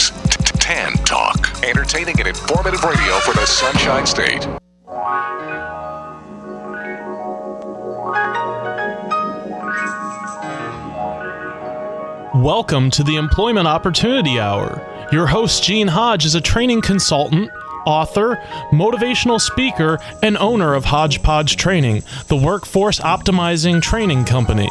is Tan Talk, entertaining and informative radio for the Sunshine State. Welcome to the Employment Opportunity Hour. Your host, Gene Hodge, is a training consultant, author, motivational speaker, and owner of Hodgepodge Training, the workforce optimizing training company.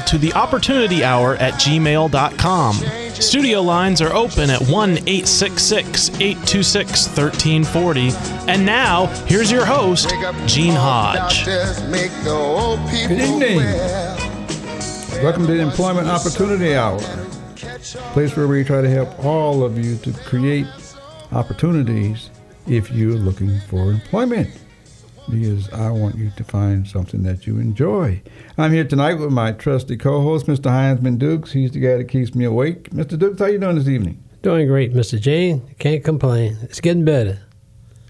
to the opportunity hour at gmail.com. Studio lines are open at 1 866 826 1340. And now, here's your host, Gene Hodge. Good evening. Welcome to the Employment Opportunity Hour, place where we try to help all of you to create opportunities if you're looking for employment because I want you to find something that you enjoy. I'm here tonight with my trusty co-host, Mr. Heinzman Dukes. He's the guy that keeps me awake. Mr. Dukes, how you doing this evening? Doing great, Mr. Jane. Can't complain. It's getting better.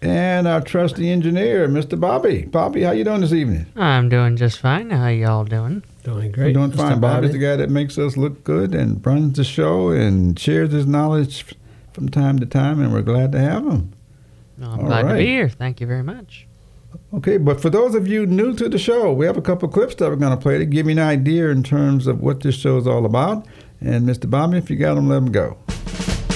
And our trusty engineer, Mr. Bobby. Bobby, how you doing this evening? I'm doing just fine. How y'all doing? Doing great. We're doing Mr. fine. Bobby's Bobby. the guy that makes us look good and runs the show and shares his knowledge from time to time, and we're glad to have him. Well, I'm All glad to be here. Thank you very much. Okay, but for those of you new to the show, we have a couple clips that we're going to play to give you an idea in terms of what this show is all about. And Mr. Bobby, if you got them, let them go.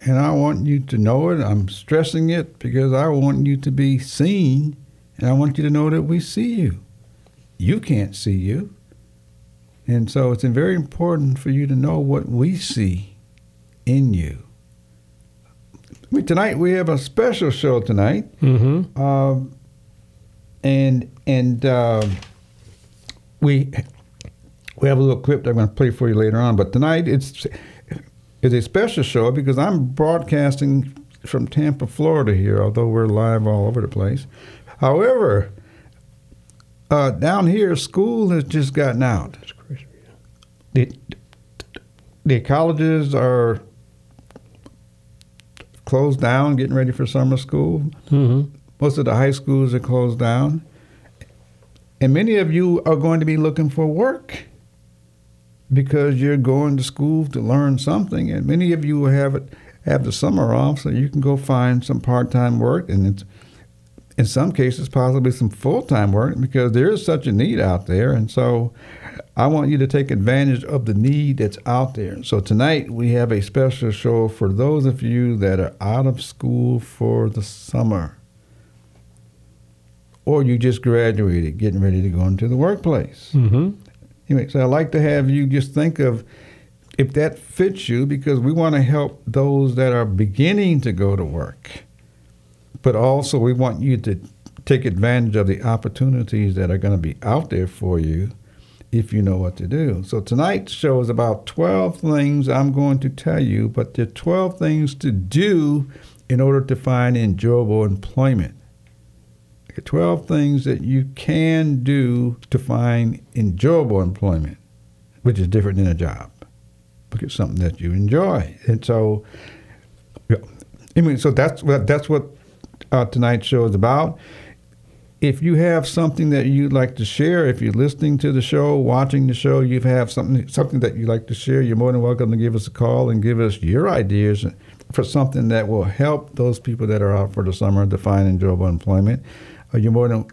And I want you to know it. I'm stressing it because I want you to be seen and I want you to know that we see you. You can't see you. And so it's very important for you to know what we see in you. Tonight we have a special show tonight. Mm-hmm. Um, and and uh, we we have a little clip that I'm going to play for you later on. But tonight it's it's a special show because I'm broadcasting from Tampa, Florida here, although we're live all over the place. However, uh, down here, school has just gotten out. The, the colleges are closed down, getting ready for summer school. Mm-hmm. Most of the high schools are closed down. And many of you are going to be looking for work because you're going to school to learn something. And many of you will have it have the summer off so you can go find some part-time work and it's in some cases possibly some full-time work because there is such a need out there and so I want you to take advantage of the need that's out there. So tonight we have a special show for those of you that are out of school for the summer or you just graduated getting ready to go into the workplace. Mm-hmm. Anyway, so I'd like to have you just think of if that fits you because we want to help those that are beginning to go to work. But also, we want you to take advantage of the opportunities that are going to be out there for you if you know what to do. So tonight's show is about 12 things I'm going to tell you, but there are 12 things to do in order to find enjoyable employment. 12 things that you can do to find enjoyable employment, which is different than a job. Look at something that you enjoy. And so, I mean, so that's what that's what uh, tonight's show is about. If you have something that you'd like to share, if you're listening to the show, watching the show, you have something something that you'd like to share, you're more than welcome to give us a call and give us your ideas for something that will help those people that are out for the summer to find enjoyable employment. Are you more than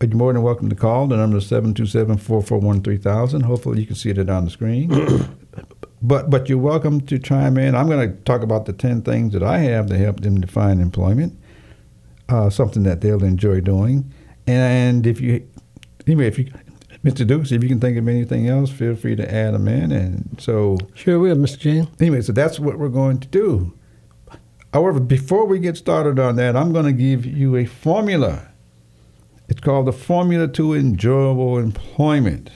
are you more than welcome to call? The number is 727-441-3000. Hopefully you can see it on the screen. but but you're welcome to chime in. I'm going to talk about the 10 things that I have to help them to find employment, uh, something that they'll enjoy doing. And if you, anyway, if you, Mr. Dukes, if you can think of anything else, feel free to add them in. And so, Sure we will, Mr. Jane. anyway, so that's what we're going to do. However, before we get started on that, I'm going to give you a formula. It's called the Formula to Enjoyable Employment.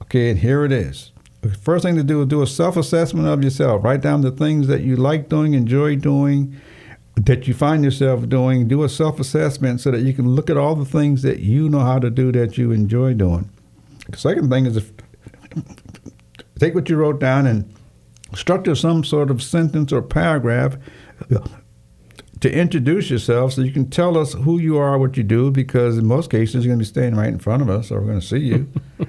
Okay, and here it is. The first thing to do is do a self assessment of yourself. Write down the things that you like doing, enjoy doing, that you find yourself doing. Do a self assessment so that you can look at all the things that you know how to do that you enjoy doing. The second thing is if, take what you wrote down and structure some sort of sentence or paragraph to introduce yourself so you can tell us who you are, what you do, because in most cases you're going to be standing right in front of us, or we're going to see you.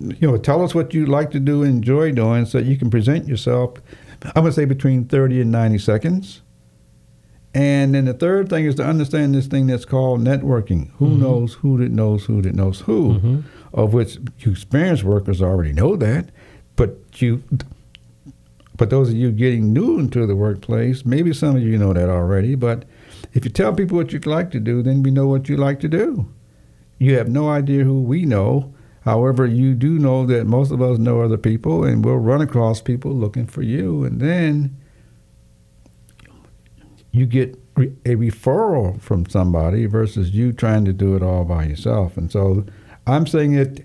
you know, tell us what you like to do, enjoy doing, so you can present yourself. I'm going to say between 30 and 90 seconds. And then the third thing is to understand this thing that's called networking. Who Mm-hmm. knows who that knows who that knows who, of which you experienced workers already know that, but you but those of you getting new into the workplace, maybe some of you know that already, but if you tell people what you'd like to do, then we know what you like to do. You have no idea who we know. However, you do know that most of us know other people, and we'll run across people looking for you, and then you get a referral from somebody versus you trying to do it all by yourself. And so I'm saying it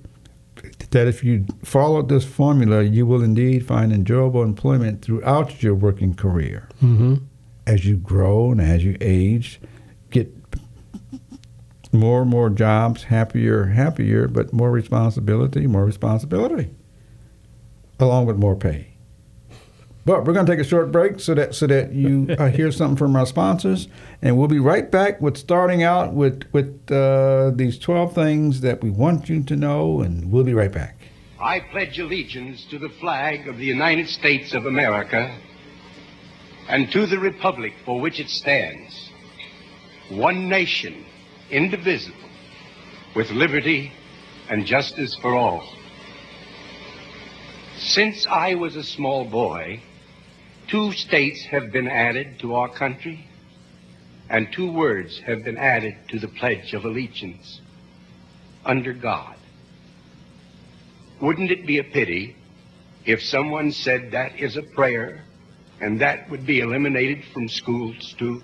that if you follow this formula, you will indeed find enjoyable employment throughout your working career. Mm-hmm. As you grow and as you age, get more and more jobs, happier, happier, but more responsibility, more responsibility, along with more pay. But we're going to take a short break so that so that you uh, hear something from our sponsors, and we'll be right back with starting out with with uh, these twelve things that we want you to know, and we'll be right back. I pledge allegiance to the flag of the United States of America and to the republic for which it stands, one nation, indivisible, with liberty and justice for all. Since I was a small boy, two states have been added to our country, and two words have been added to the Pledge of Allegiance under God. Wouldn't it be a pity if someone said that is a prayer and that would be eliminated from schools too?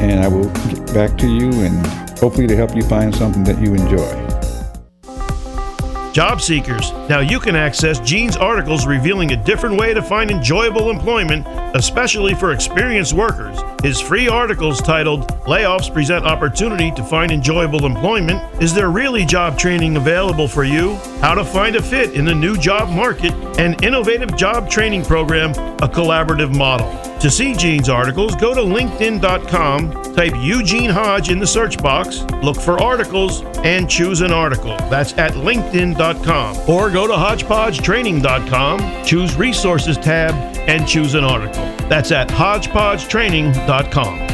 and I will get back to you and hopefully to help you find something that you enjoy. Job seekers, now you can access Gene's articles revealing a different way to find enjoyable employment, especially for experienced workers. His free articles titled Layoffs Present Opportunity to Find Enjoyable Employment Is There Really Job Training Available for You? How to Find a Fit in the New Job Market, an innovative job training program, a collaborative model. To see Gene's articles, go to LinkedIn.com, type Eugene Hodge in the search box, look for articles, and choose an article. That's at LinkedIn.com. Or go to HodgepodgeTraining.com, choose Resources tab, and choose an article. That's at HodgepodgeTraining.com.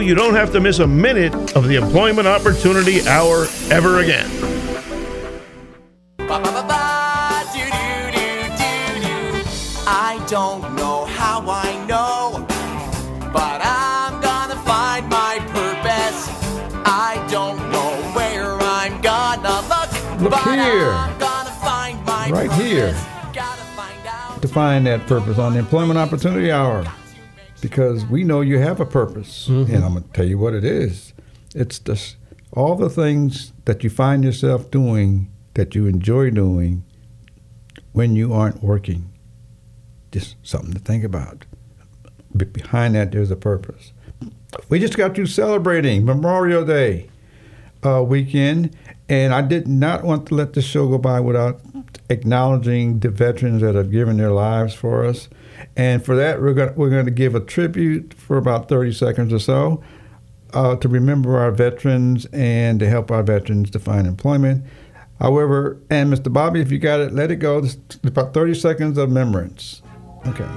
you don't have to miss a minute of the Employment Opportunity Hour ever again. I don't know how I know, but I'm gonna find my purpose. I don't know where I'm gonna look, Look but here. I'm gonna find my Right purpose. here. Gotta find out. To find that purpose on the Employment Opportunity Hour because we know you have a purpose. And I'm going to tell you what it is. It's this, all the things that you find yourself doing that you enjoy doing when you aren't working. Just something to think about. Be- behind that, there's a purpose. We just got through celebrating Memorial Day uh, weekend, and I did not want to let this show go by without acknowledging the veterans that have given their lives for us. And for that, we're going we're going to give a tribute for about 30 seconds or so uh, to remember our veterans and to help our veterans to find employment. However, and Mr. Bobby, if you got it, let it go. This- about 30 seconds of remembrance. Okay.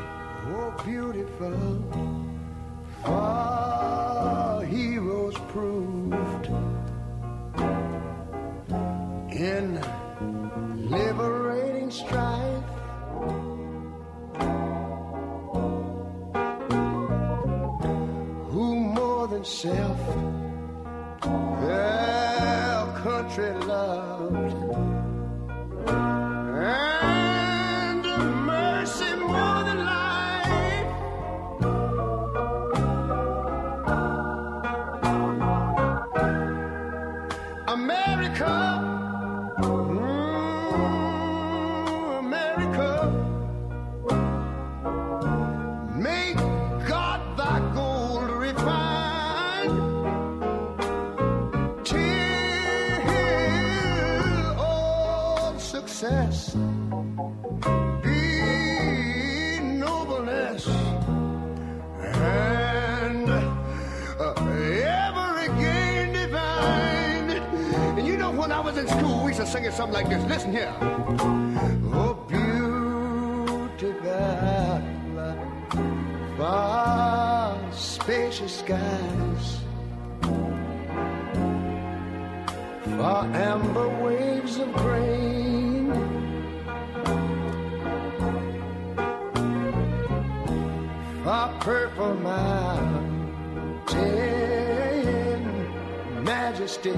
Over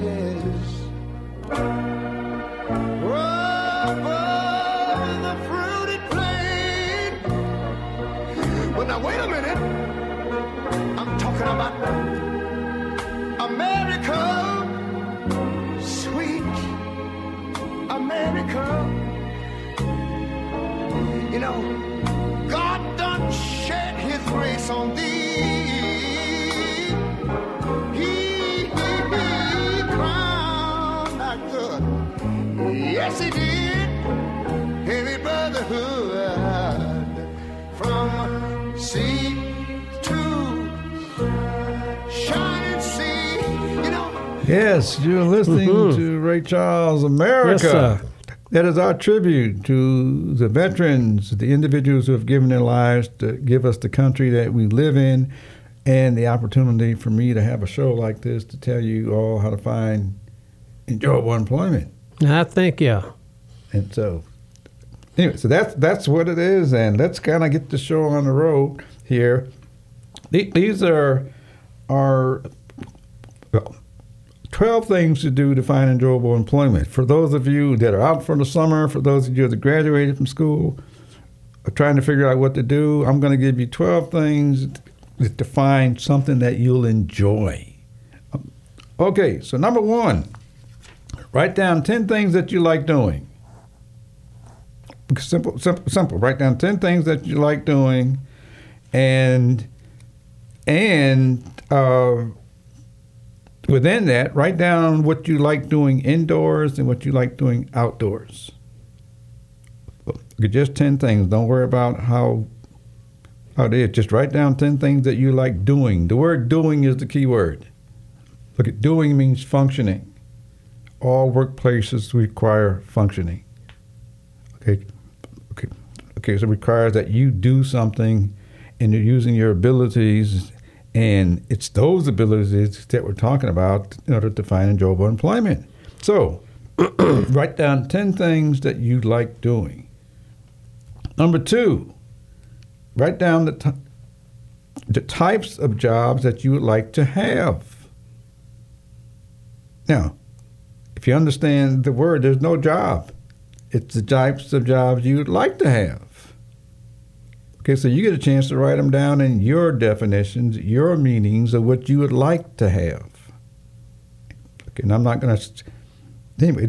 the fruited plain. But now wait a minute. I'm talking about America, sweet America. You know, God done shed his grace on thee. Heavy from sea to shining sea. You know, Yes, you're listening mm-hmm. to Ray Charles America. Yes, sir. That is our tribute to the veterans, the individuals who have given their lives to give us the country that we live in, and the opportunity for me to have a show like this to tell you all how to find enjoyable employment. I think, yeah. And so, anyway, so that's that's what it is, and let's kind of get the show on the road here. These are are well, twelve things to do to find enjoyable employment. For those of you that are out for the summer, for those of you that graduated from school, are trying to figure out what to do, I'm going to give you twelve things to find something that you'll enjoy. Okay, so number one. Write down 10 things that you like doing. Simple, simple, simple. Write down 10 things that you like doing and and uh, within that, write down what you like doing indoors and what you like doing outdoors. Just 10 things. Don't worry about how how it is. Just write down 10 things that you like doing. The word doing is the key word. Look at doing means functioning all workplaces require functioning. Okay, It requires that you do something, and you're using your abilities, and it's those abilities that we're talking about in order to find enjoyable employment. So, write down ten things that you like doing. Number two, write down the t- the types of jobs that you would like to have. Now, if you understand the word, there's no job. It's the types of jobs you'd like to have. Okay, so you get a chance to write them down in your definitions, your meanings of what you would like to have. Okay, and I'm not going to. Anyway,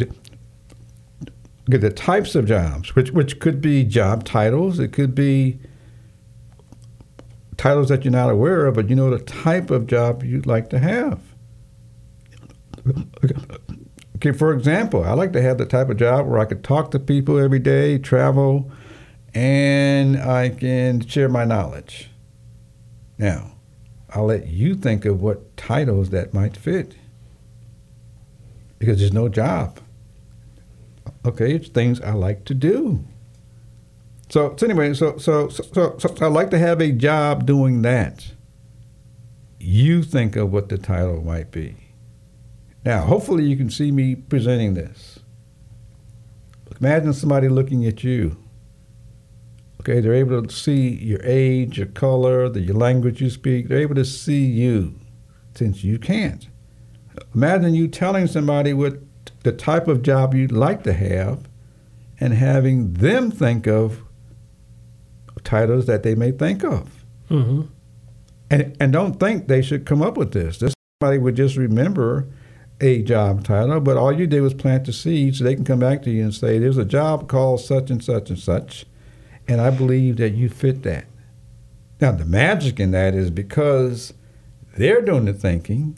okay, the types of jobs, which which could be job titles, it could be titles that you're not aware of, but you know the type of job you'd like to have. Okay, for example, I like to have the type of job where I could talk to people every day, travel, and I can share my knowledge. Now, I'll let you think of what titles that might fit. Because there's no job. Okay, it's things I like to do. So, so anyway, so so, so so so I like to have a job doing that. You think of what the title might be. Now, hopefully, you can see me presenting this. Imagine somebody looking at you. Okay, they're able to see your age, your color, the your language you speak. They're able to see you, since you can't. Imagine you telling somebody what the type of job you'd like to have, and having them think of titles that they may think of. Mm-hmm. And, and don't think they should come up with this. This somebody would just remember a job title, but all you did was plant the seed so they can come back to you and say, There's a job called such and such and such, and I believe that you fit that. Now, the magic in that is because they're doing the thinking,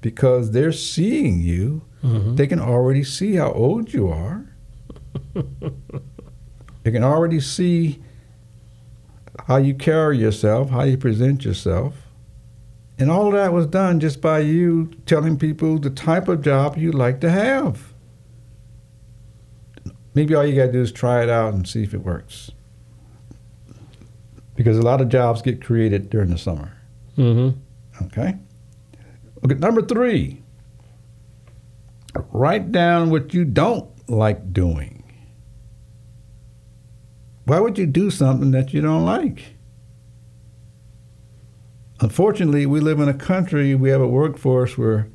because they're seeing you, mm-hmm. they can already see how old you are. they can already see how you carry yourself, how you present yourself. And all of that was done just by you telling people the type of job you like to have. Maybe all you got to do is try it out and see if it works. Because a lot of jobs get created during the summer. Mm-hmm. Okay? Okay, number three write down what you don't like doing. Why would you do something that you don't like? Unfortunately, we live in a country, we have a workforce where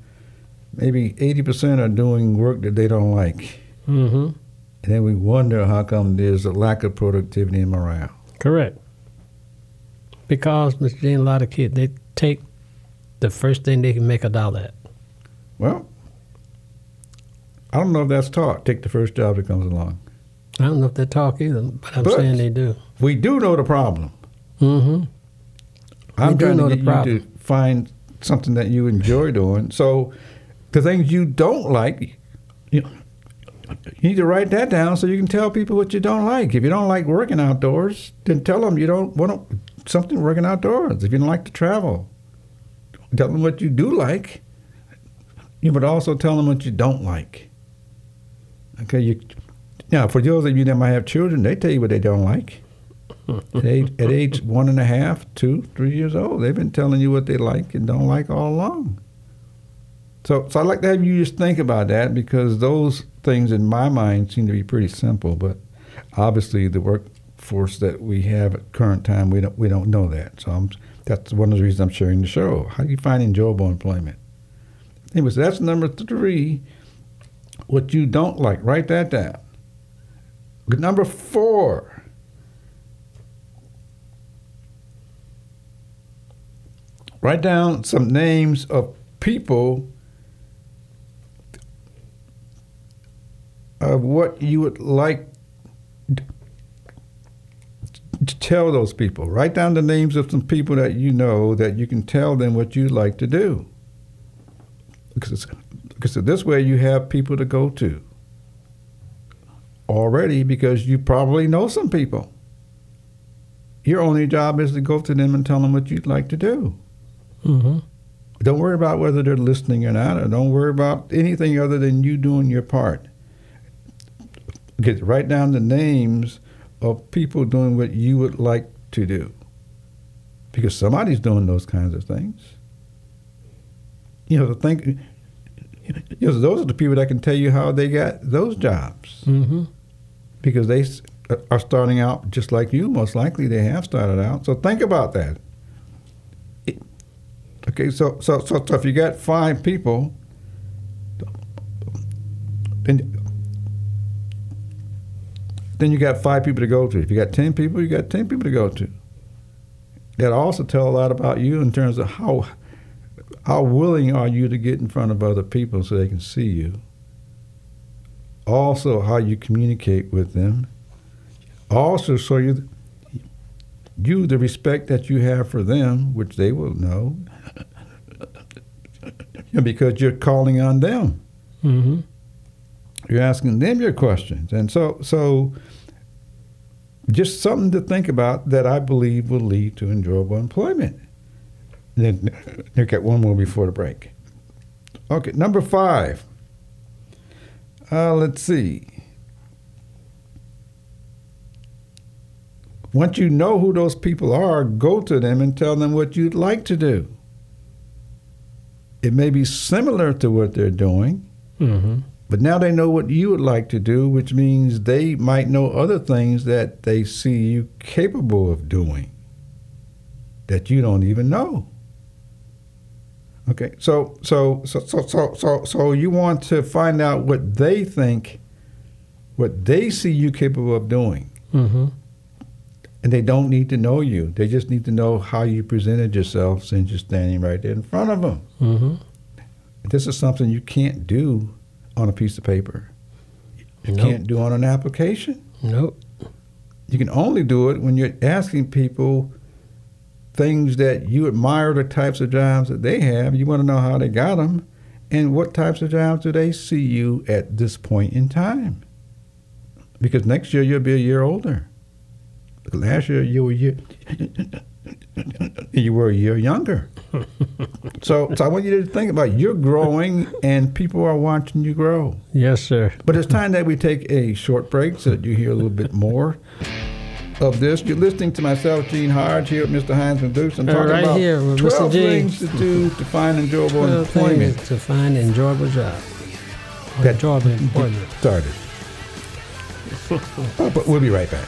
maybe 80% are doing work that they don't like. Mm-hmm. And then we wonder how come there's a lack of productivity and morale. Correct. Because, Mr. Dean, a lot of kids, they take the first thing they can make a dollar at. Well, I don't know if that's taught. Take the first job that comes along. I don't know if they talk either, but I'm But- saying they do. We do know the problem. Mm-hmm. I'm We trying to get you to find something that you enjoy doing. So the things you don't like, you, you need to write that down so you can tell people what you don't like. If you don't like working outdoors, then tell them you don't want to, something working outdoors. If you don't like to travel, tell them what you do like. You but also tell them what you don't like. Okay, you now for those of you that might have children, they tell you what they don't like. at, age, at age one and a half, two, three years old, they've been telling you what they like and don't like all along. So, so I'd like to have you just think about that because those things in my mind seem to be pretty simple, but obviously the workforce that we have at current time, we don't we don't know that. So I'm, that's one of the reasons I'm sharing the show. How do you find enjoyable employment? Anyway, so that's number three. What you don't like, write that down. Number four. Write down some names of people of what you would like tell those people. Write down the names of some people that you know that you can tell them what you'd like to do. Because, because this way you have people to go to already because you probably know some people. Your only job is to go to them and tell them what you'd like to do. Mm-hmm. Don't worry about whether they're listening or not, or don't worry about anything other than you doing your part. Get write down the names of people doing what you would like to do. Because somebody's doing those kinds of things. You know, think you know, those are the people that can tell you how they got those jobs. Mm-hmm. Because they are starting out just like you, most likely they have started out. So think about that. It- Okay, so so so, so if you got five people, then then you got five people to go to. If you got ten people, you got ten people to go to. That also tell a lot about you in terms of how how willing are you to get in front of other people so they can see you. Also, how you communicate with them. Also, so you you the respect that you have for them, which they will know, because you're calling on them. Mm-hmm. You're asking them your questions, and so so. Just something to think about that I believe will lead to enjoyable employment. Then, look at one more before the break. Okay, number five. Uh, let's see. Once you know who those people are, go to them and tell them what you'd like to do. It may be similar to what they're doing, Mm-hmm. But now they know what you would like to do, which means they might know other things that they see you capable of doing that you don't even know. Okay, so so so so so so, so you want to find out what they think, what they see you capable of doing, Mm-hmm. and they don't need to know you. They just need to know how you presented yourself since you're standing right there in front of them. Mm-hmm. This is something you can't do on a piece of paper. You Nope. can't do on an application. Nope. You can only do it when you're asking people things that you admire the types of jobs that they have. You want to know how they got them and what types of jobs do they see you at this point in time. Because next year you'll be a year older. Last year you were a year, you were a year younger. so, so I want you to think about you're growing and people are watching you grow. Yes, sir. But it's time that we take a short break so that you hear a little bit more of this. You're listening to myself, Gene Hodge, here at Mr. Heinzman Dukes. I'm Uh, talking right about here with Mr. 12 G. things to do to find enjoyable employment. to find an enjoyable job. Or That- enjoyable employment. Started. Oh, but we'll be right back.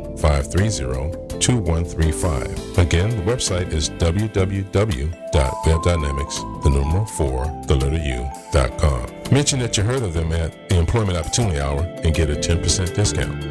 530 2135. Again, the website is www.webdynamics, the number 4, the letter U.com. Mention that you heard of them at the Employment Opportunity Hour and get a 10% discount.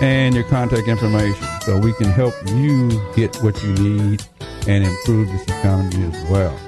and your contact information so we can help you get what you need and improve this economy as well.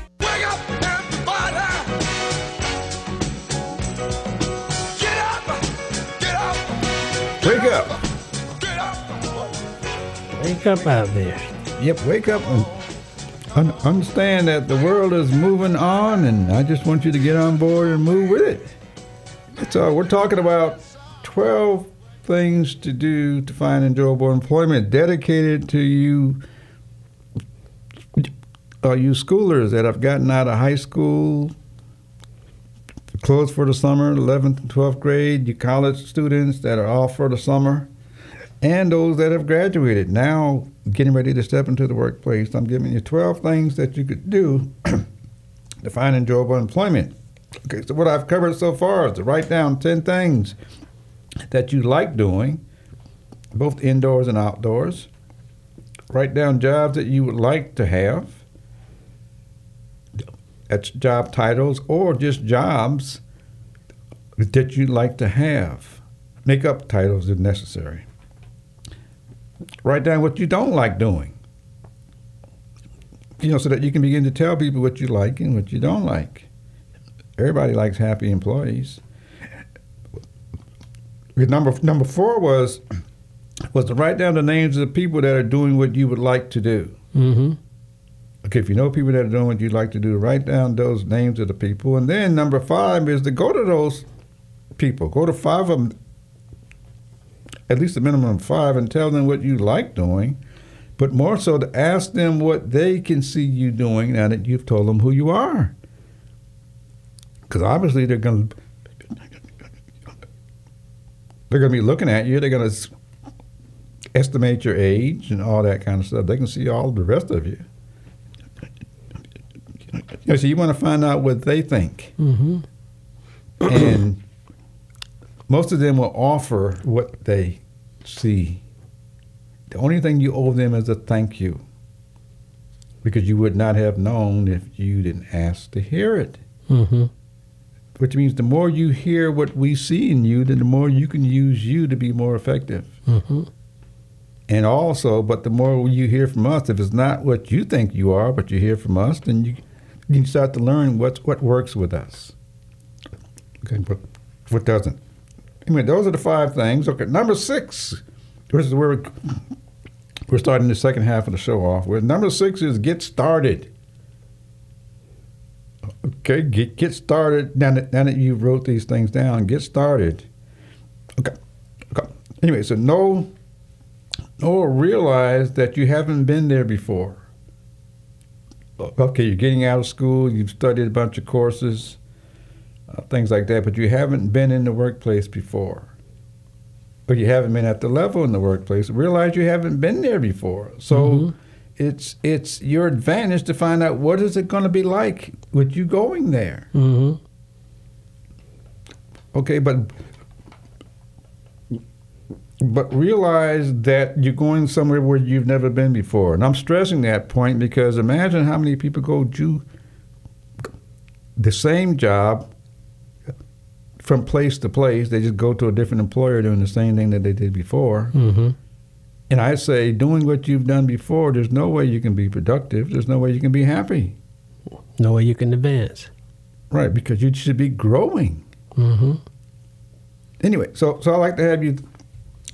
Wake up out of there. Yep, wake up and un- understand that the world is moving on, and I just want you to get on board and move with it. So we're talking about 12 things to do to find enjoyable employment dedicated to you uh, you schoolers that have gotten out of high school, closed for the summer, 11th and 12th grade, you college students that are off for the summer, and those that have graduated now getting ready to step into the workplace. I'm giving you 12 things that you could do to find enjoyable employment. Okay, so what I've covered so far is to write down 10 things that you like doing, both indoors and outdoors. Write down jobs that you would like to have. That's job titles or just jobs that you'd like to have. Make up titles if necessary. Write down what you don't like doing. You know, so that you can begin to tell people what you like and what you don't like. Everybody likes happy employees. Number number four was was to write down the names of the people that are doing what you would like to do. Mm-hmm. Okay, if you know people that are doing what you'd like to do, write down those names of the people. And then number five is to go to those people. Go to five of them, at least a minimum of five, and tell them what you like doing. But more so to ask them what they can see you doing now that you've told them who you are. Because obviously they're going to they're going to be looking at you. They're going to estimate your age and all that kind of stuff. They can see all the rest of you. You know, so you want to find out what they think. Mm-hmm. and most of them will offer what they see. The only thing you owe them is a thank you. Because you would not have known if you didn't ask to hear it. Mm-hmm. Which means the more you hear what we see in you, then the more you can use you to be more effective. Mm-hmm. And also, but the more you hear from us, if it's not what you think you are, but you hear from us, then you, you start to learn what's, what works with us. Okay, what, what doesn't. Anyway, those are the five things. Okay, number six. This is where we're, we're starting the second half of the show off with. Number six is get started. Okay, get get started. Now that, now that you wrote these things down, get started. Okay. Okay. Anyway, so know, know or realize that you haven't been there before. Okay, you're getting out of school, you've studied a bunch of courses, uh, things like that, but you haven't been in the workplace before. Or you haven't been at the level in the workplace. Realize you haven't been there before. So Mhm. it's it's your advantage to find out what is it going to be like with you going there. hmm Okay, but but realize that you're going somewhere where you've never been before. And I'm stressing that point because imagine how many people go do the same job from place to place. They just go to a different employer doing the same thing that they did before. hmm And I say, doing what you've done before, there's no way you can be productive. There's no way you can be happy. No way you can advance. Right, because you should be growing. hmm anyway, so so I like to have you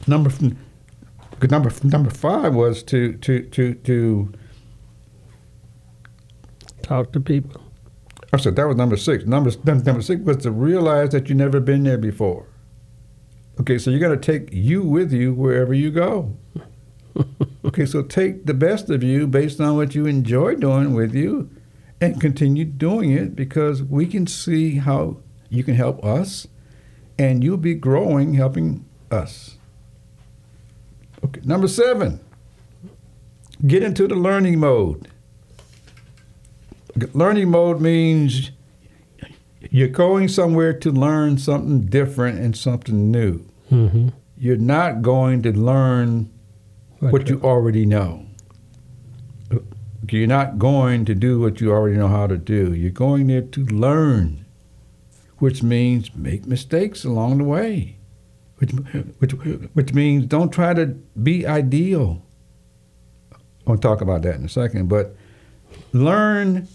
number good number number five was to to to to Talk to people. I said that was number six. Number number six was to realize that you've never been there before. Okay, so you got to take you with you wherever you go. okay, so take the best of you based on what you enjoy doing with you, and continue doing it because we can see how you can help us, and you'll be growing helping us. Okay, number seven. Get into the learning mode. Learning mode means you're going somewhere to learn something different and something new. hmm You're not going to learn what you already know. You're not going to do what you already know how to do. You're going there to learn, which means make mistakes along the way, which, which, which means don't try to be ideal. I'll talk about that in a second, but learn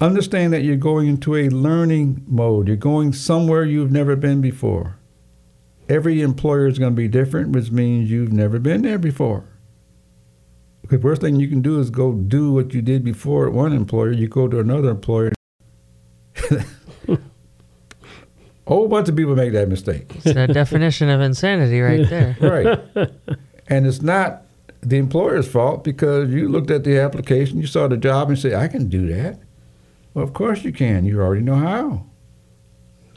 understand that you're going into a learning mode. You're going somewhere you've never been before. Every employer is going to be different, which means you've never been there before. The worst thing you can do is go do what you did before at one employer. You go to another employer. a whole bunch of people make that mistake. It's a definition of insanity right there. right. And it's not the employer's fault because you looked at the application, you saw the job, and said, I can do that. Well, of course you can. You already know how.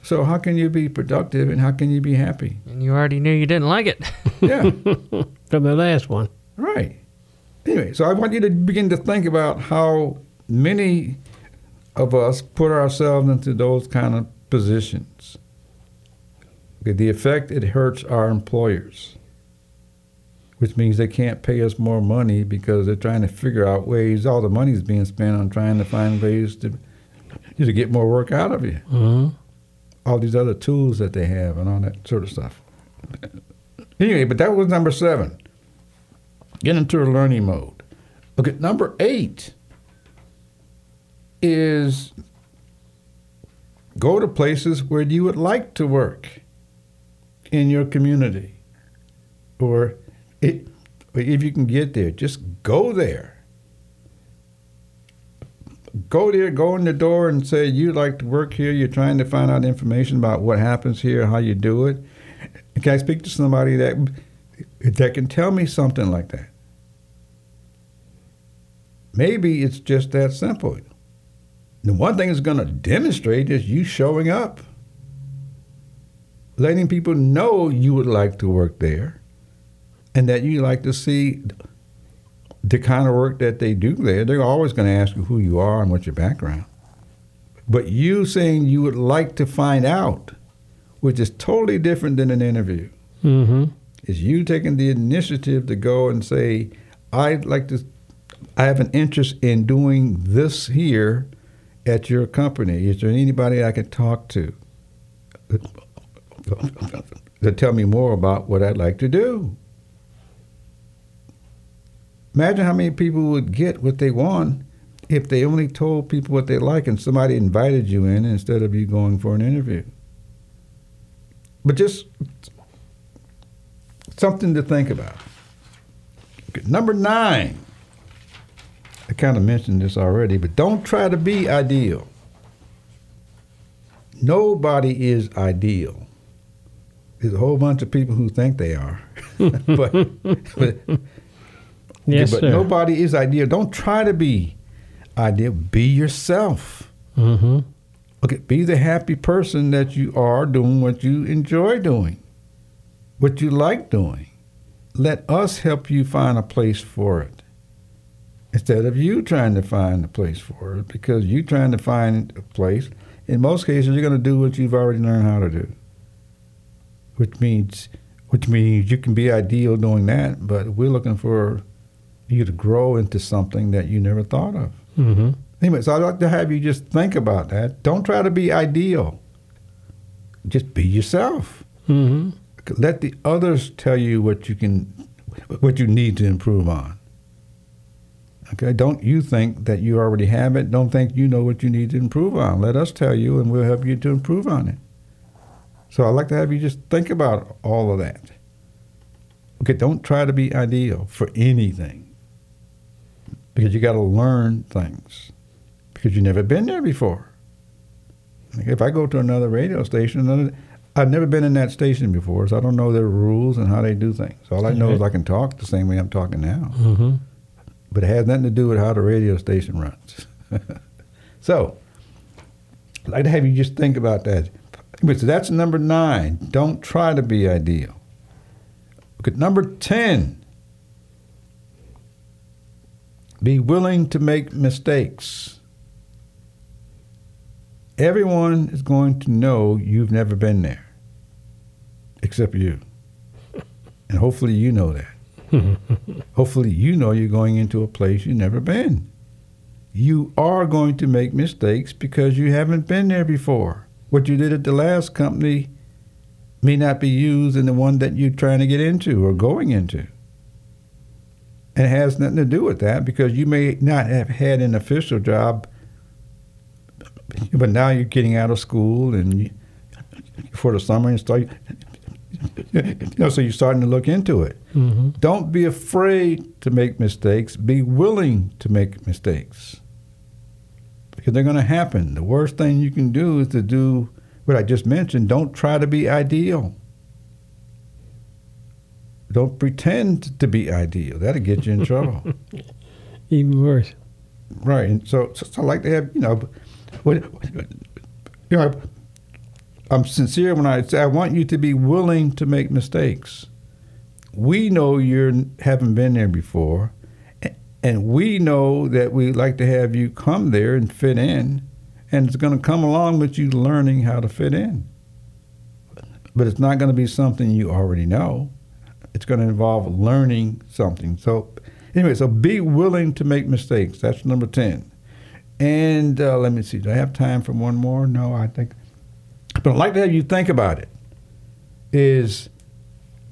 So, how can you be productive and how can you be happy? And you already knew you didn't like it. Yeah, From the last one. right. Anyway, so I want you to begin to think about how many of us put ourselves into those kind of positions. Okay, the effect it hurts our employers, which means they can't pay us more money because they're trying to figure out ways. All the money is being spent on trying to find ways to to get more work out of you. hmm All these other tools that they have and all that sort of stuff. Anyway, but that was number seven. Get into a learning mode. Okay, number eight is go to places where you would like to work in your community. Or it, or if you can get there, just go there. Go there, go in the door and say you'd like to work here. You're trying to find out information about what happens here, how you do it. Can I speak to somebody that that can tell me something like that? Maybe it's just that simple. The one thing it's going to demonstrate is you showing up, letting people know you would like to work there, and that you like to see the kind of work that they do there. They're always going to ask you who you are and what's your background. But you saying you would like to find out, which is totally different than an interview hmm is you taking the initiative to go and say, I'd like to, I have an interest in doing this here at your company. Is there anybody I can talk to to tell me more about what I'd like to do? Imagine how many people would get what they want if they only told people what they like and somebody invited you in instead of you going for an interview. But just something to think about. Okay, Number nine. I kind of mentioned this already, but don't try to be ideal. nobody is ideal. There's a whole bunch of people who think they are, but but, Yes, but sir. nobody is ideal. Don't try to be ideal. Be yourself. Mm-hmm. Okay, be the happy person that you are doing what you enjoy doing, what you like doing. Let us help you find a place for it instead of you trying to find a place for it because you trying to find a place. In most cases, you're going to do what you've already learned how to do, which means which means you can be ideal doing that, but we're looking for you to grow into something that you never thought of. Mm-hmm. Anyway, so I'd like to have you just think about that. Don't try to be ideal. Just be yourself. Mm-hmm. Let the others tell you what you can, what you need to improve on. Okay, don't you think that you already have it. Don't think you know what you need to improve on. Let us tell you, and we'll help you to improve on it. So I'd like to have you just think about all of that. Okay, don't try to be ideal for anything because you got to learn things because you've never been there before. Okay, If I go to another radio station, then I've never been in that station before, so I don't know their rules and how they do things. All I know is I can talk the same way I'm talking now, Mm-hmm. but it has nothing to do with how the radio station runs. so, I'd like to have you just think about that. So that's number nine. Don't try to be ideal. Look at number 10. Be willing to make mistakes. Everyone is going to know you've never been there, except you. And hopefully you know that. hopefully you know you're going into a place you've never been. You are going to make mistakes because you haven't been there before. What you did at the last company may not be used in the one that you're trying to get into or going into. And it has nothing to do with that because you may not have had an official job, but now you're getting out of school and you, for the summer and start. You know, so you're starting to look into it. Mm-hmm. Don't be afraid to make mistakes. Be willing to make mistakes because they're going to happen. The worst thing you can do is to do what I just mentioned. Don't try to be ideal. Don't pretend to be ideal. That'll get you in trouble. Even worse. Right. And so, so, so I like to have, you know, what, you know, I'm sincere when I say I want you to be willing to make mistakes. We know you haven't been there before, and we know that we like to have you come there and fit in, and it's going to come along with you learning how to fit in. But it's not going to be something you already know. It's going to involve learning something. So, anyway, so be willing to make mistakes. That's number 10. And uh, let me see, do I have time for one more? No, I think. But I'd like to have you think about it. Is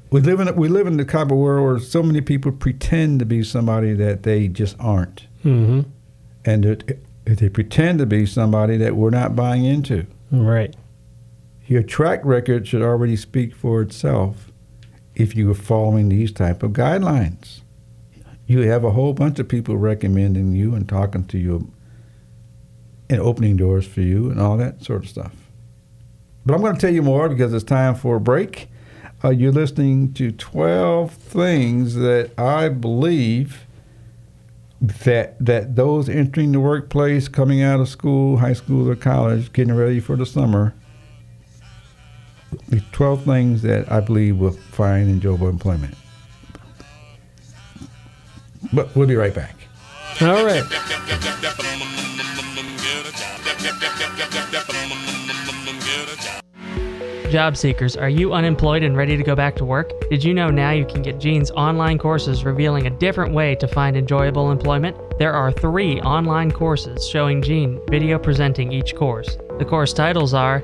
we live in we live in the type of world where so many people pretend to be somebody that they just aren't, Mm-hmm. and that if they pretend to be somebody that we're not buying into. Right. Your track record should already speak for itself if you are following these type of guidelines. You have a whole bunch of people recommending you and talking to you and opening doors for you and all that sort of stuff. But I'm going to tell you more because it's time for a break. Uh, you're listening to 12 things that I believe that that those entering the workplace, coming out of school, high school or college, getting ready for the summer, the 12 things that I believe will find enjoyable employment. But we'll be right back. All right. Job seekers, are you unemployed and ready to go back to work? Did you know now you can get Gene's online courses revealing a different way to find enjoyable employment? There are three online courses showing Gene video presenting each course. The course titles are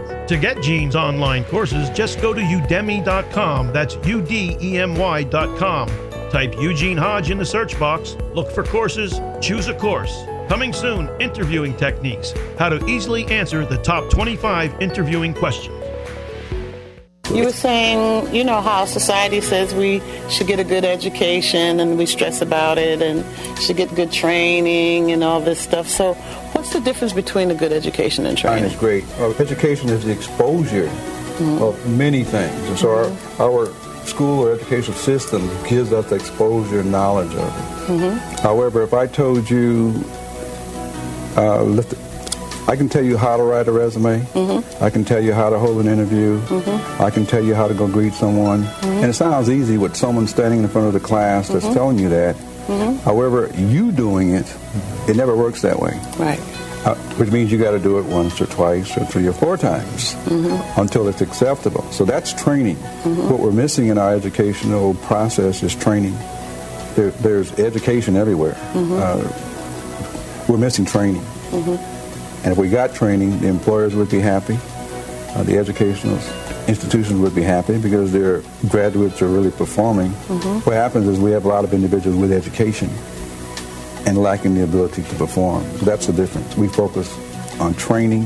To get Gene's online courses, just go to udemy.com. That's U D E M Y.com. Type Eugene Hodge in the search box, look for courses, choose a course. Coming soon, interviewing techniques. How to easily answer the top 25 interviewing questions. You were saying, you know, how society says we should get a good education and we stress about it and should get good training and all this stuff. So, what's the difference between a good education and Training training? is great. Uh, education is the exposure mm-hmm. of many things. And so our, mm-hmm. our school or educational system gives us the exposure and knowledge of it. Mm-hmm. However, if I told you, uh, let I can tell you how to write a resume. Mm-hmm. I can tell you how to hold an interview. I can tell you how to go greet someone. And it sounds easy with someone standing in front of the class that's telling you that. However, you doing it, it never works that way. Right. Uh, which means you got to do it once or twice or three or four times until it's acceptable. So that's training. What we're missing in our educational process is training. There, there's education everywhere. Uh, we're missing training. And if we got training, the employers would be happy. Uh, the educational institutions would be happy because their graduates are really performing. What happens is we have a lot of individuals with education and lacking the ability to perform. That's the difference. We focus on training.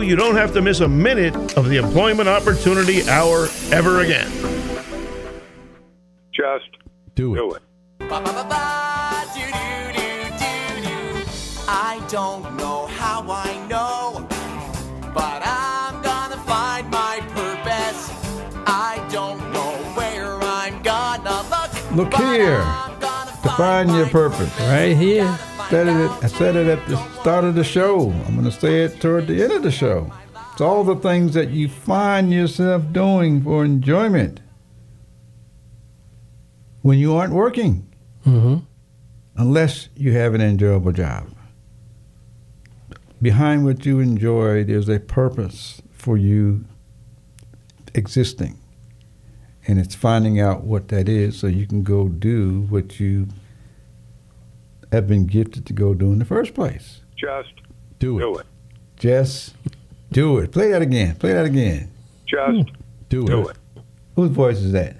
you don't have to miss a minute of the Employment Opportunity Hour ever again. Just do it. Do it. I don't know how I know, but I'm gonna find my purpose. I don't know where I'm gonna look. Look here to find your purpose. Right here. Said it, I said it at the start of the show. I'm going to say it toward the end of the show. It's all the things that you find yourself doing for enjoyment when you aren't working, Mm-hmm. unless you have an enjoyable job. Behind what you enjoy, there's a purpose for you existing. And it's finding out what that is so you can go do what you have been gifted to go do in the first place. Just Do it. do it. Just do it. Play that again. Play that again. Just Do, it. do it. Whose voice is that?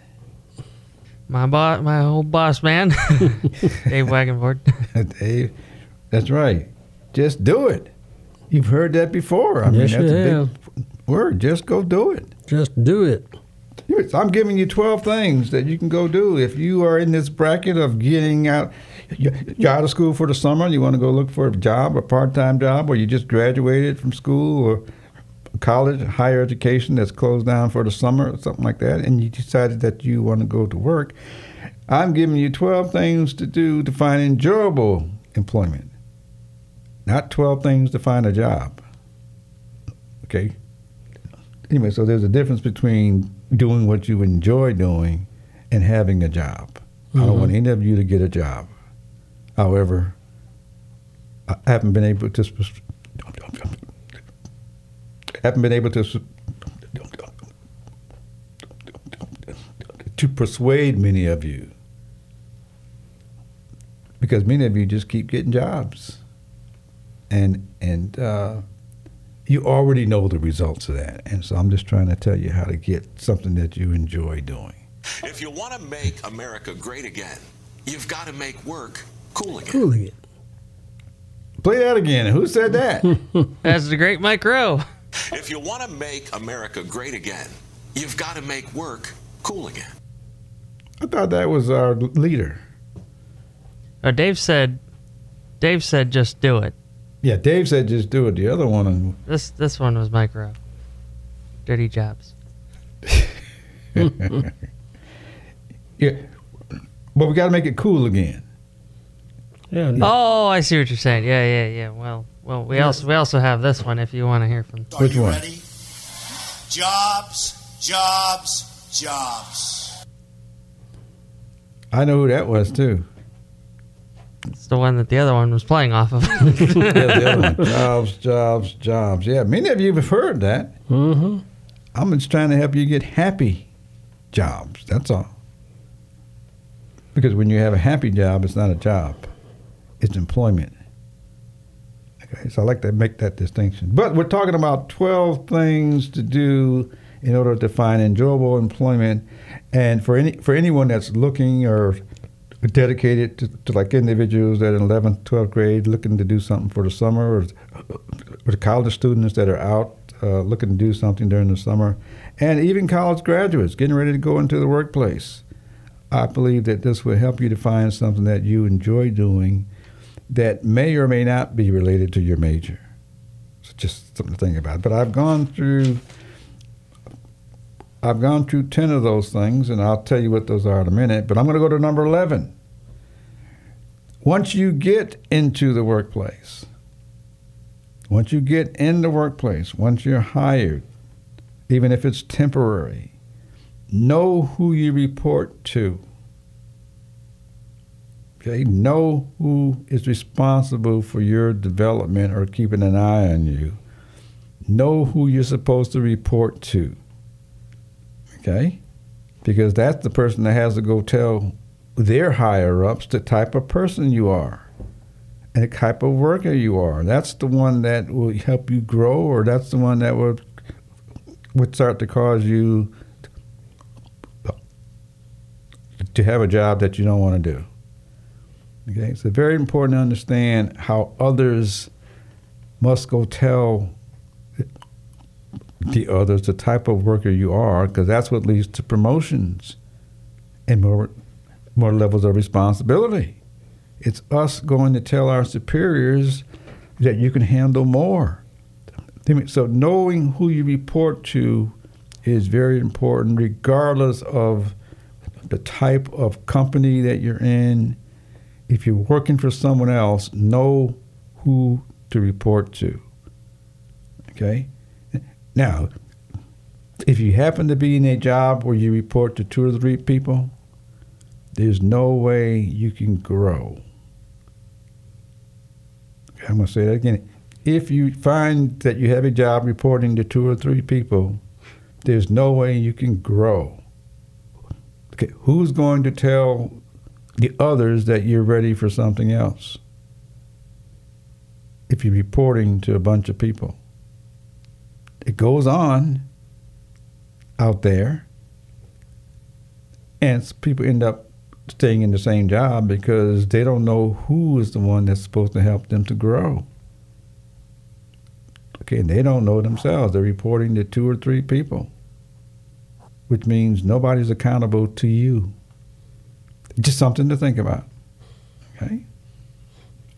My boss, my old boss man, Dave Wagonford. Dave. That's right. Just do it. You've heard that before. I Yes, mean, that's you a have. big word. Just go do it. Just do it. I'm giving you 12 things that you can go do. If you are in this bracket of getting out, you- you're out of school for the summer, you want to go look for a job, a part time job, or you just graduated from school or college, higher education that's closed down for the summer or something like that, and you decided that you want to go to work, I'm giving you 12 things to do to find enjoyable employment, not 12 things to find a job. Okay? Anyway, so there's a difference between doing what you enjoy doing and having a job. I don't want mm-hmm. any of you to get a job. However, I haven't been able to haven't been able to to persuade many of you because many of you just keep getting jobs, and and uh, you already know the results of that. And so I'm just trying to tell you how to get something that you enjoy doing. If you want to make America great again, you've got to make work cool again. Cooling it. Play that again. Who said that? That's the great Mike Rowe. If you want to make America great again, you've got to make work cool again. I thought that was our leader. Oh, Dave said, Dave said, just do it. Yeah, Dave said just do it. The other one, uh, This this one was Mike Rowe. Dirty jobs. yeah, but we got to make it cool again. Yeah. Oh, I see what you're saying. Yeah, yeah, yeah. Well, well, we also we also have this one if you want to hear from. Which one? Jobs, jobs, jobs. I know who that was too. It's the one that the other one was playing off of. yeah, the other one. Jobs, jobs, jobs. Yeah, many of you have heard that. Mm-hmm. I'm just trying to help you get happy jobs. That's all. Because when you have a happy job, it's not a job, employment. Okay, so I like to make that distinction. But we're talking about 12 things to do in order to find enjoyable employment. And for any for anyone that's looking or dedicated to, to like individuals that are in 11th, 12th grade looking to do something for the summer, or, or the college students that are out uh, looking to do something during the summer, and even college graduates getting ready to go into the workplace. I believe that this will help you to find something that you enjoy doing that may or may not be related to your major. So just something to think about. But I've gone through I've gone through 10 of those things, and I'll tell you what those are in a minute. But I'm going to go to number 11. Once you get into the workplace, once you get in the workplace, once you're hired, even if it's temporary, know who you report to. Okay, know who is responsible for your development or keeping an eye on you. Know who you're supposed to report to. Okay? Because that's the person that has to go tell their higher ups the type of person you are and the type of worker you are. That's the one that will help you grow, or that's the one that would would start to cause you to have a job that you don't want to do. Okay, so very important to understand how others must go tell the others the type of worker you are, because that's what leads to promotions and more more levels of responsibility. It's us going to tell our superiors that you can handle more. So knowing who you report to is very important, regardless of the type of company that you're in. If you're working for someone else, know who to report to. Okay? Now, if you happen to be in a job where you report to two or three people, there's no way you can grow. I'm going to say that again. If you find that you have a job reporting to two or three people, there's no way you can grow. Okay, who's going to tell the others that you're ready for something else? If you're reporting to a bunch of people, it goes on out there, and people end up staying in the same job because they don't know who is the one that's supposed to help them to grow. Okay, and they don't know themselves. They're reporting to two or three people, which means nobody's accountable to you. Just something to think about. Okay?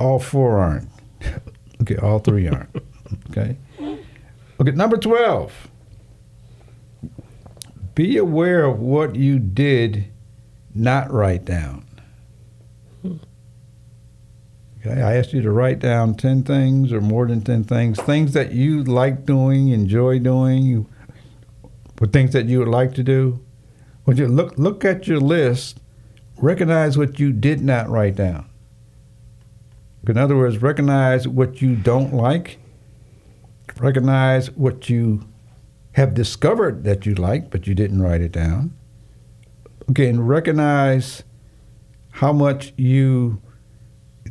All four aren't. okay, all three aren't. okay? Okay, number 12. Be aware of what you did not write down. Okay, I asked you to write down 10 things or more than 10 things, things that you like doing, enjoy doing, or things that you would like to do. When you look, look at your list, recognize what you did not write down. In other words, recognize what you don't like, recognize what you have discovered that you like, but you didn't write it down Again, recognize how much you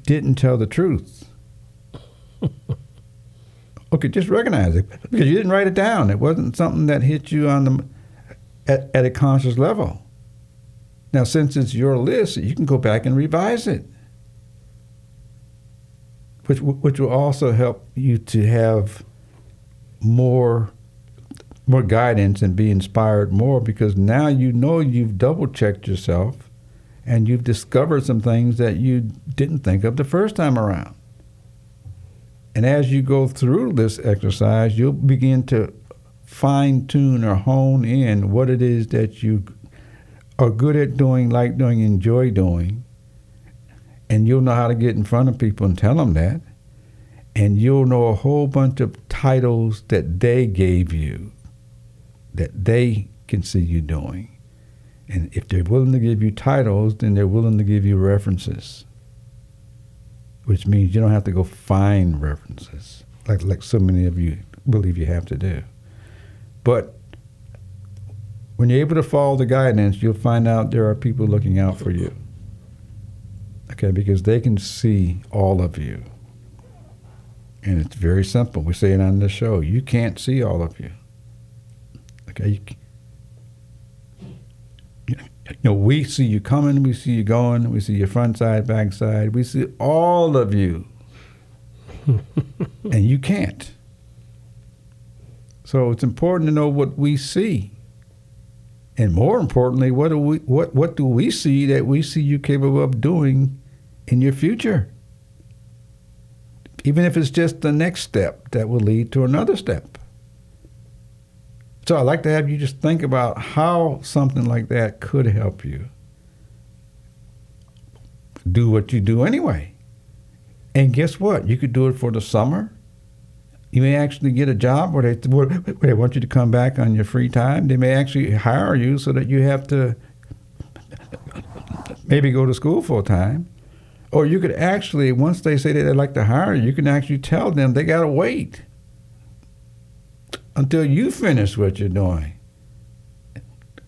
didn't tell the truth. okay, just recognize it because you didn't write it down. It wasn't something that hit you on the at, at a conscious level. Now, since it's your list, you can go back and revise it, which which will also help you to have more more guidance and be inspired more because now you know you've double checked yourself and you've discovered some things that you didn't think of the first time around. And as you go through this exercise, you'll begin to fine tune or hone in what it is that you are good at doing, like doing, enjoy doing. And you'll know how to get in front of people and tell them that. And you'll know a whole bunch of titles that they gave you that they can see you doing. And if they're willing to give you titles, then they're willing to give you references, which means you don't have to go find references like like so many of you believe you have to do. But when you're able to follow the guidance, you'll find out there are people looking out for you. Okay, because they can see all of you. And it's very simple. We say it on the show. You can't see all of you. Okay, you, you know, we see you coming, we see you going, we see your front side, back side, we see all of you. and you can't. So it's important to know what we see. And more importantly, what do we what what do we see that we see you capable of doing in your future? Even if it's just the next step that will lead to another step. So I'd like to have you just think about how something like that could help you do what you do anyway. And guess what? You could do it for the summer. You may actually get a job where they, where they want you to come back on your free time. They may actually hire you so that you have to maybe go to school full time. Or you could actually, once they say that they'd like to hire you, you can actually tell them they got to wait until you finish what you're doing.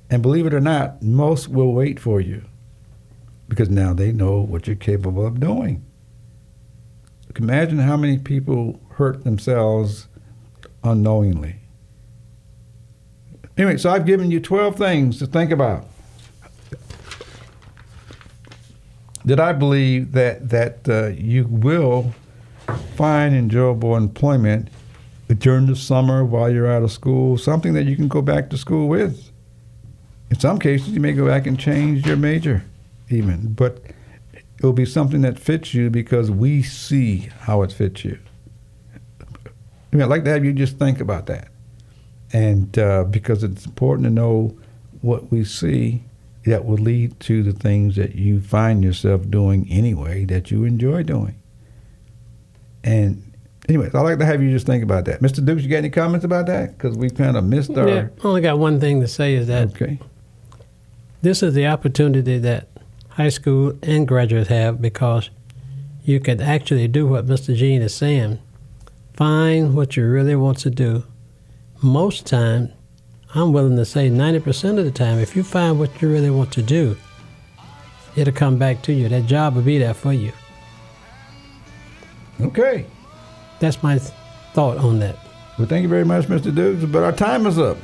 And believe it or not, most will wait for you because now they know what you're capable of doing. Imagine how many people hurt themselves unknowingly. Anyway, so I've given you 12 things to think about. That I believe that that uh, you will find enjoyable employment during the summer while you're out of school, something that you can go back to school with. In some cases, you may go back and change your major, even, but it'll be something that fits you because we see how it fits you. I mean, I'd like to have you just think about that. And uh, because it's important to know what we see that will lead to the things that you find yourself doing anyway that you enjoy doing. And anyways, I'd like to have you just think about that. Mr. Dukes, you got any comments about that? Because we kind of missed our. Yeah, only got one thing to say is that okay. this is the opportunity that high school and graduates have because you can actually do what Mr. Gene is saying. Find what you really want to do. Most time, I'm willing to say 90% of the time, if you find what you really want to do, it'll come back to you. That job will be there for you. Okay. That's my th- thought on that. Well, thank you very much, Mr. Dukes. But our time is up.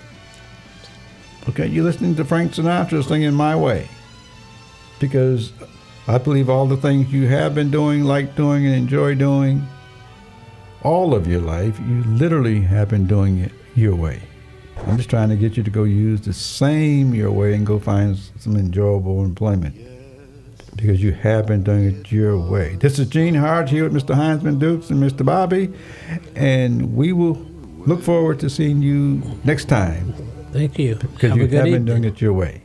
Okay, you're listening to Frank Sinatra singing My Way. Because I believe all the things you have been doing, like doing, and enjoy doing, all of your life, you literally have been doing it your way. I'm just trying to get you to go use the same your way and go find some enjoyable employment because you have been doing it your way. This is Gene Hodge here with Mr. Heinzman Dukes and Mr. Bobby, and we will look forward to seeing you next time Thank you. because Have you a good have been doing it your way.